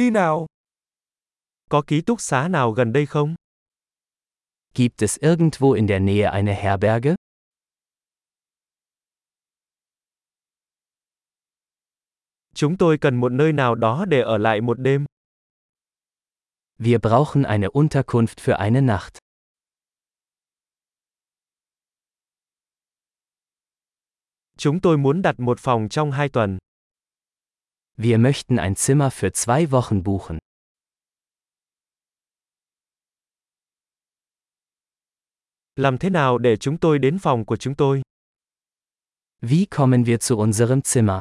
Đi nào. Có ký túc xá nào gần đây không? Gibt es irgendwo in der Nähe eine Herberge? Chúng tôi cần một nơi nào đó để ở lại một đêm. Wir brauchen eine Unterkunft für eine Nacht. Chúng tôi muốn đặt một phòng trong hai tuần. Wir möchten ein Zimmer für zwei Wochen buchen. Làm thế nào để chúng tôi đến phòng của chúng tôi? Wie kommen wir zu unserem Zimmer?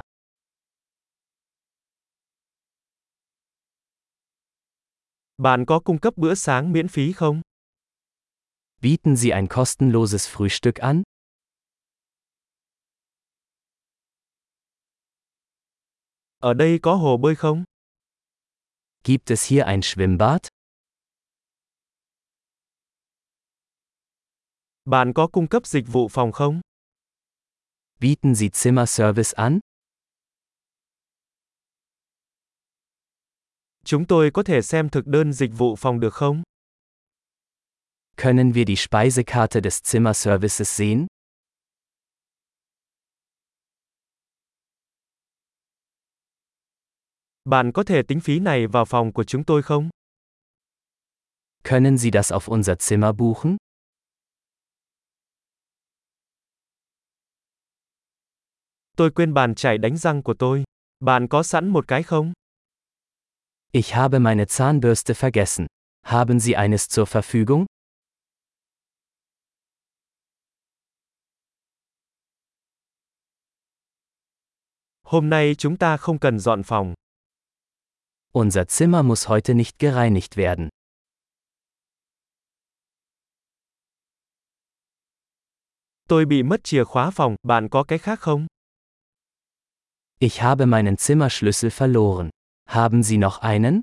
Bạn có cung cấp bữa sáng miễn phí không? Bieten Sie ein kostenloses Frühstück an? Ở đây có hồ bơi không? Gibt es hier ein Schwimmbad? Bạn có cung cấp dịch vụ phòng không? Bieten Sie Zimmerservice an? Chúng tôi có thể xem thực đơn dịch vụ phòng được không? Können wir die Speisekarte des Zimmerservices sehen? Bạn có thể tính phí này vào phòng của chúng tôi không? Können Sie das auf unser Zimmer buchen? Tôi quên bàn chải đánh răng của tôi. Bạn có sẵn một cái không? Ich habe meine Zahnbürste vergessen. Haben Sie eines zur Verfügung? Hôm nay chúng ta không cần dọn phòng. Unser Zimmer muss heute nicht gereinigt werden. Tôi bị mất chìa khóa phòng, bạn có cái khác không? Ich habe meinen Zimmerschlüssel verloren. Haben Sie noch einen?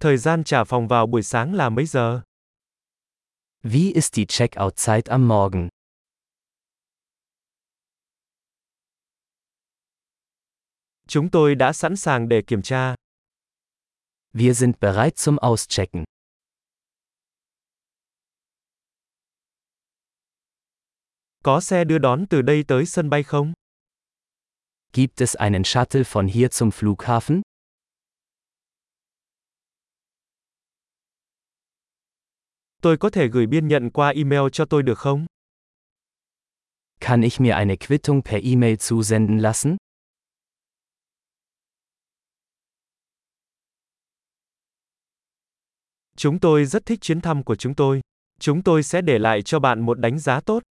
Thời gian trả phòng vào buổi sáng là mấy giờ? Wie ist die Checkout-Zeit am Morgen? Chúng tôi đã sẵn sàng để kiểm tra. Wir sind bereit zum Auschecken. Có xe đưa đón từ đây tới sân bay không? Gibt es einen Shuttle von hier zum Flughafen? Tôi có thể gửi biên nhận qua email cho tôi được không? Kann ich mir eine Quittung per E-Mail zusenden lassen? Chúng tôi rất thích chuyến thăm của chúng tôi. Chúng tôi sẽ để lại cho bạn một đánh giá tốt.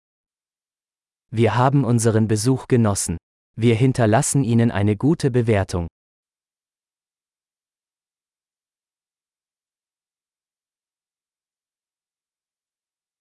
Wir haben unseren Besuch genossen. Wir hinterlassen Ihnen eine gute Bewertung.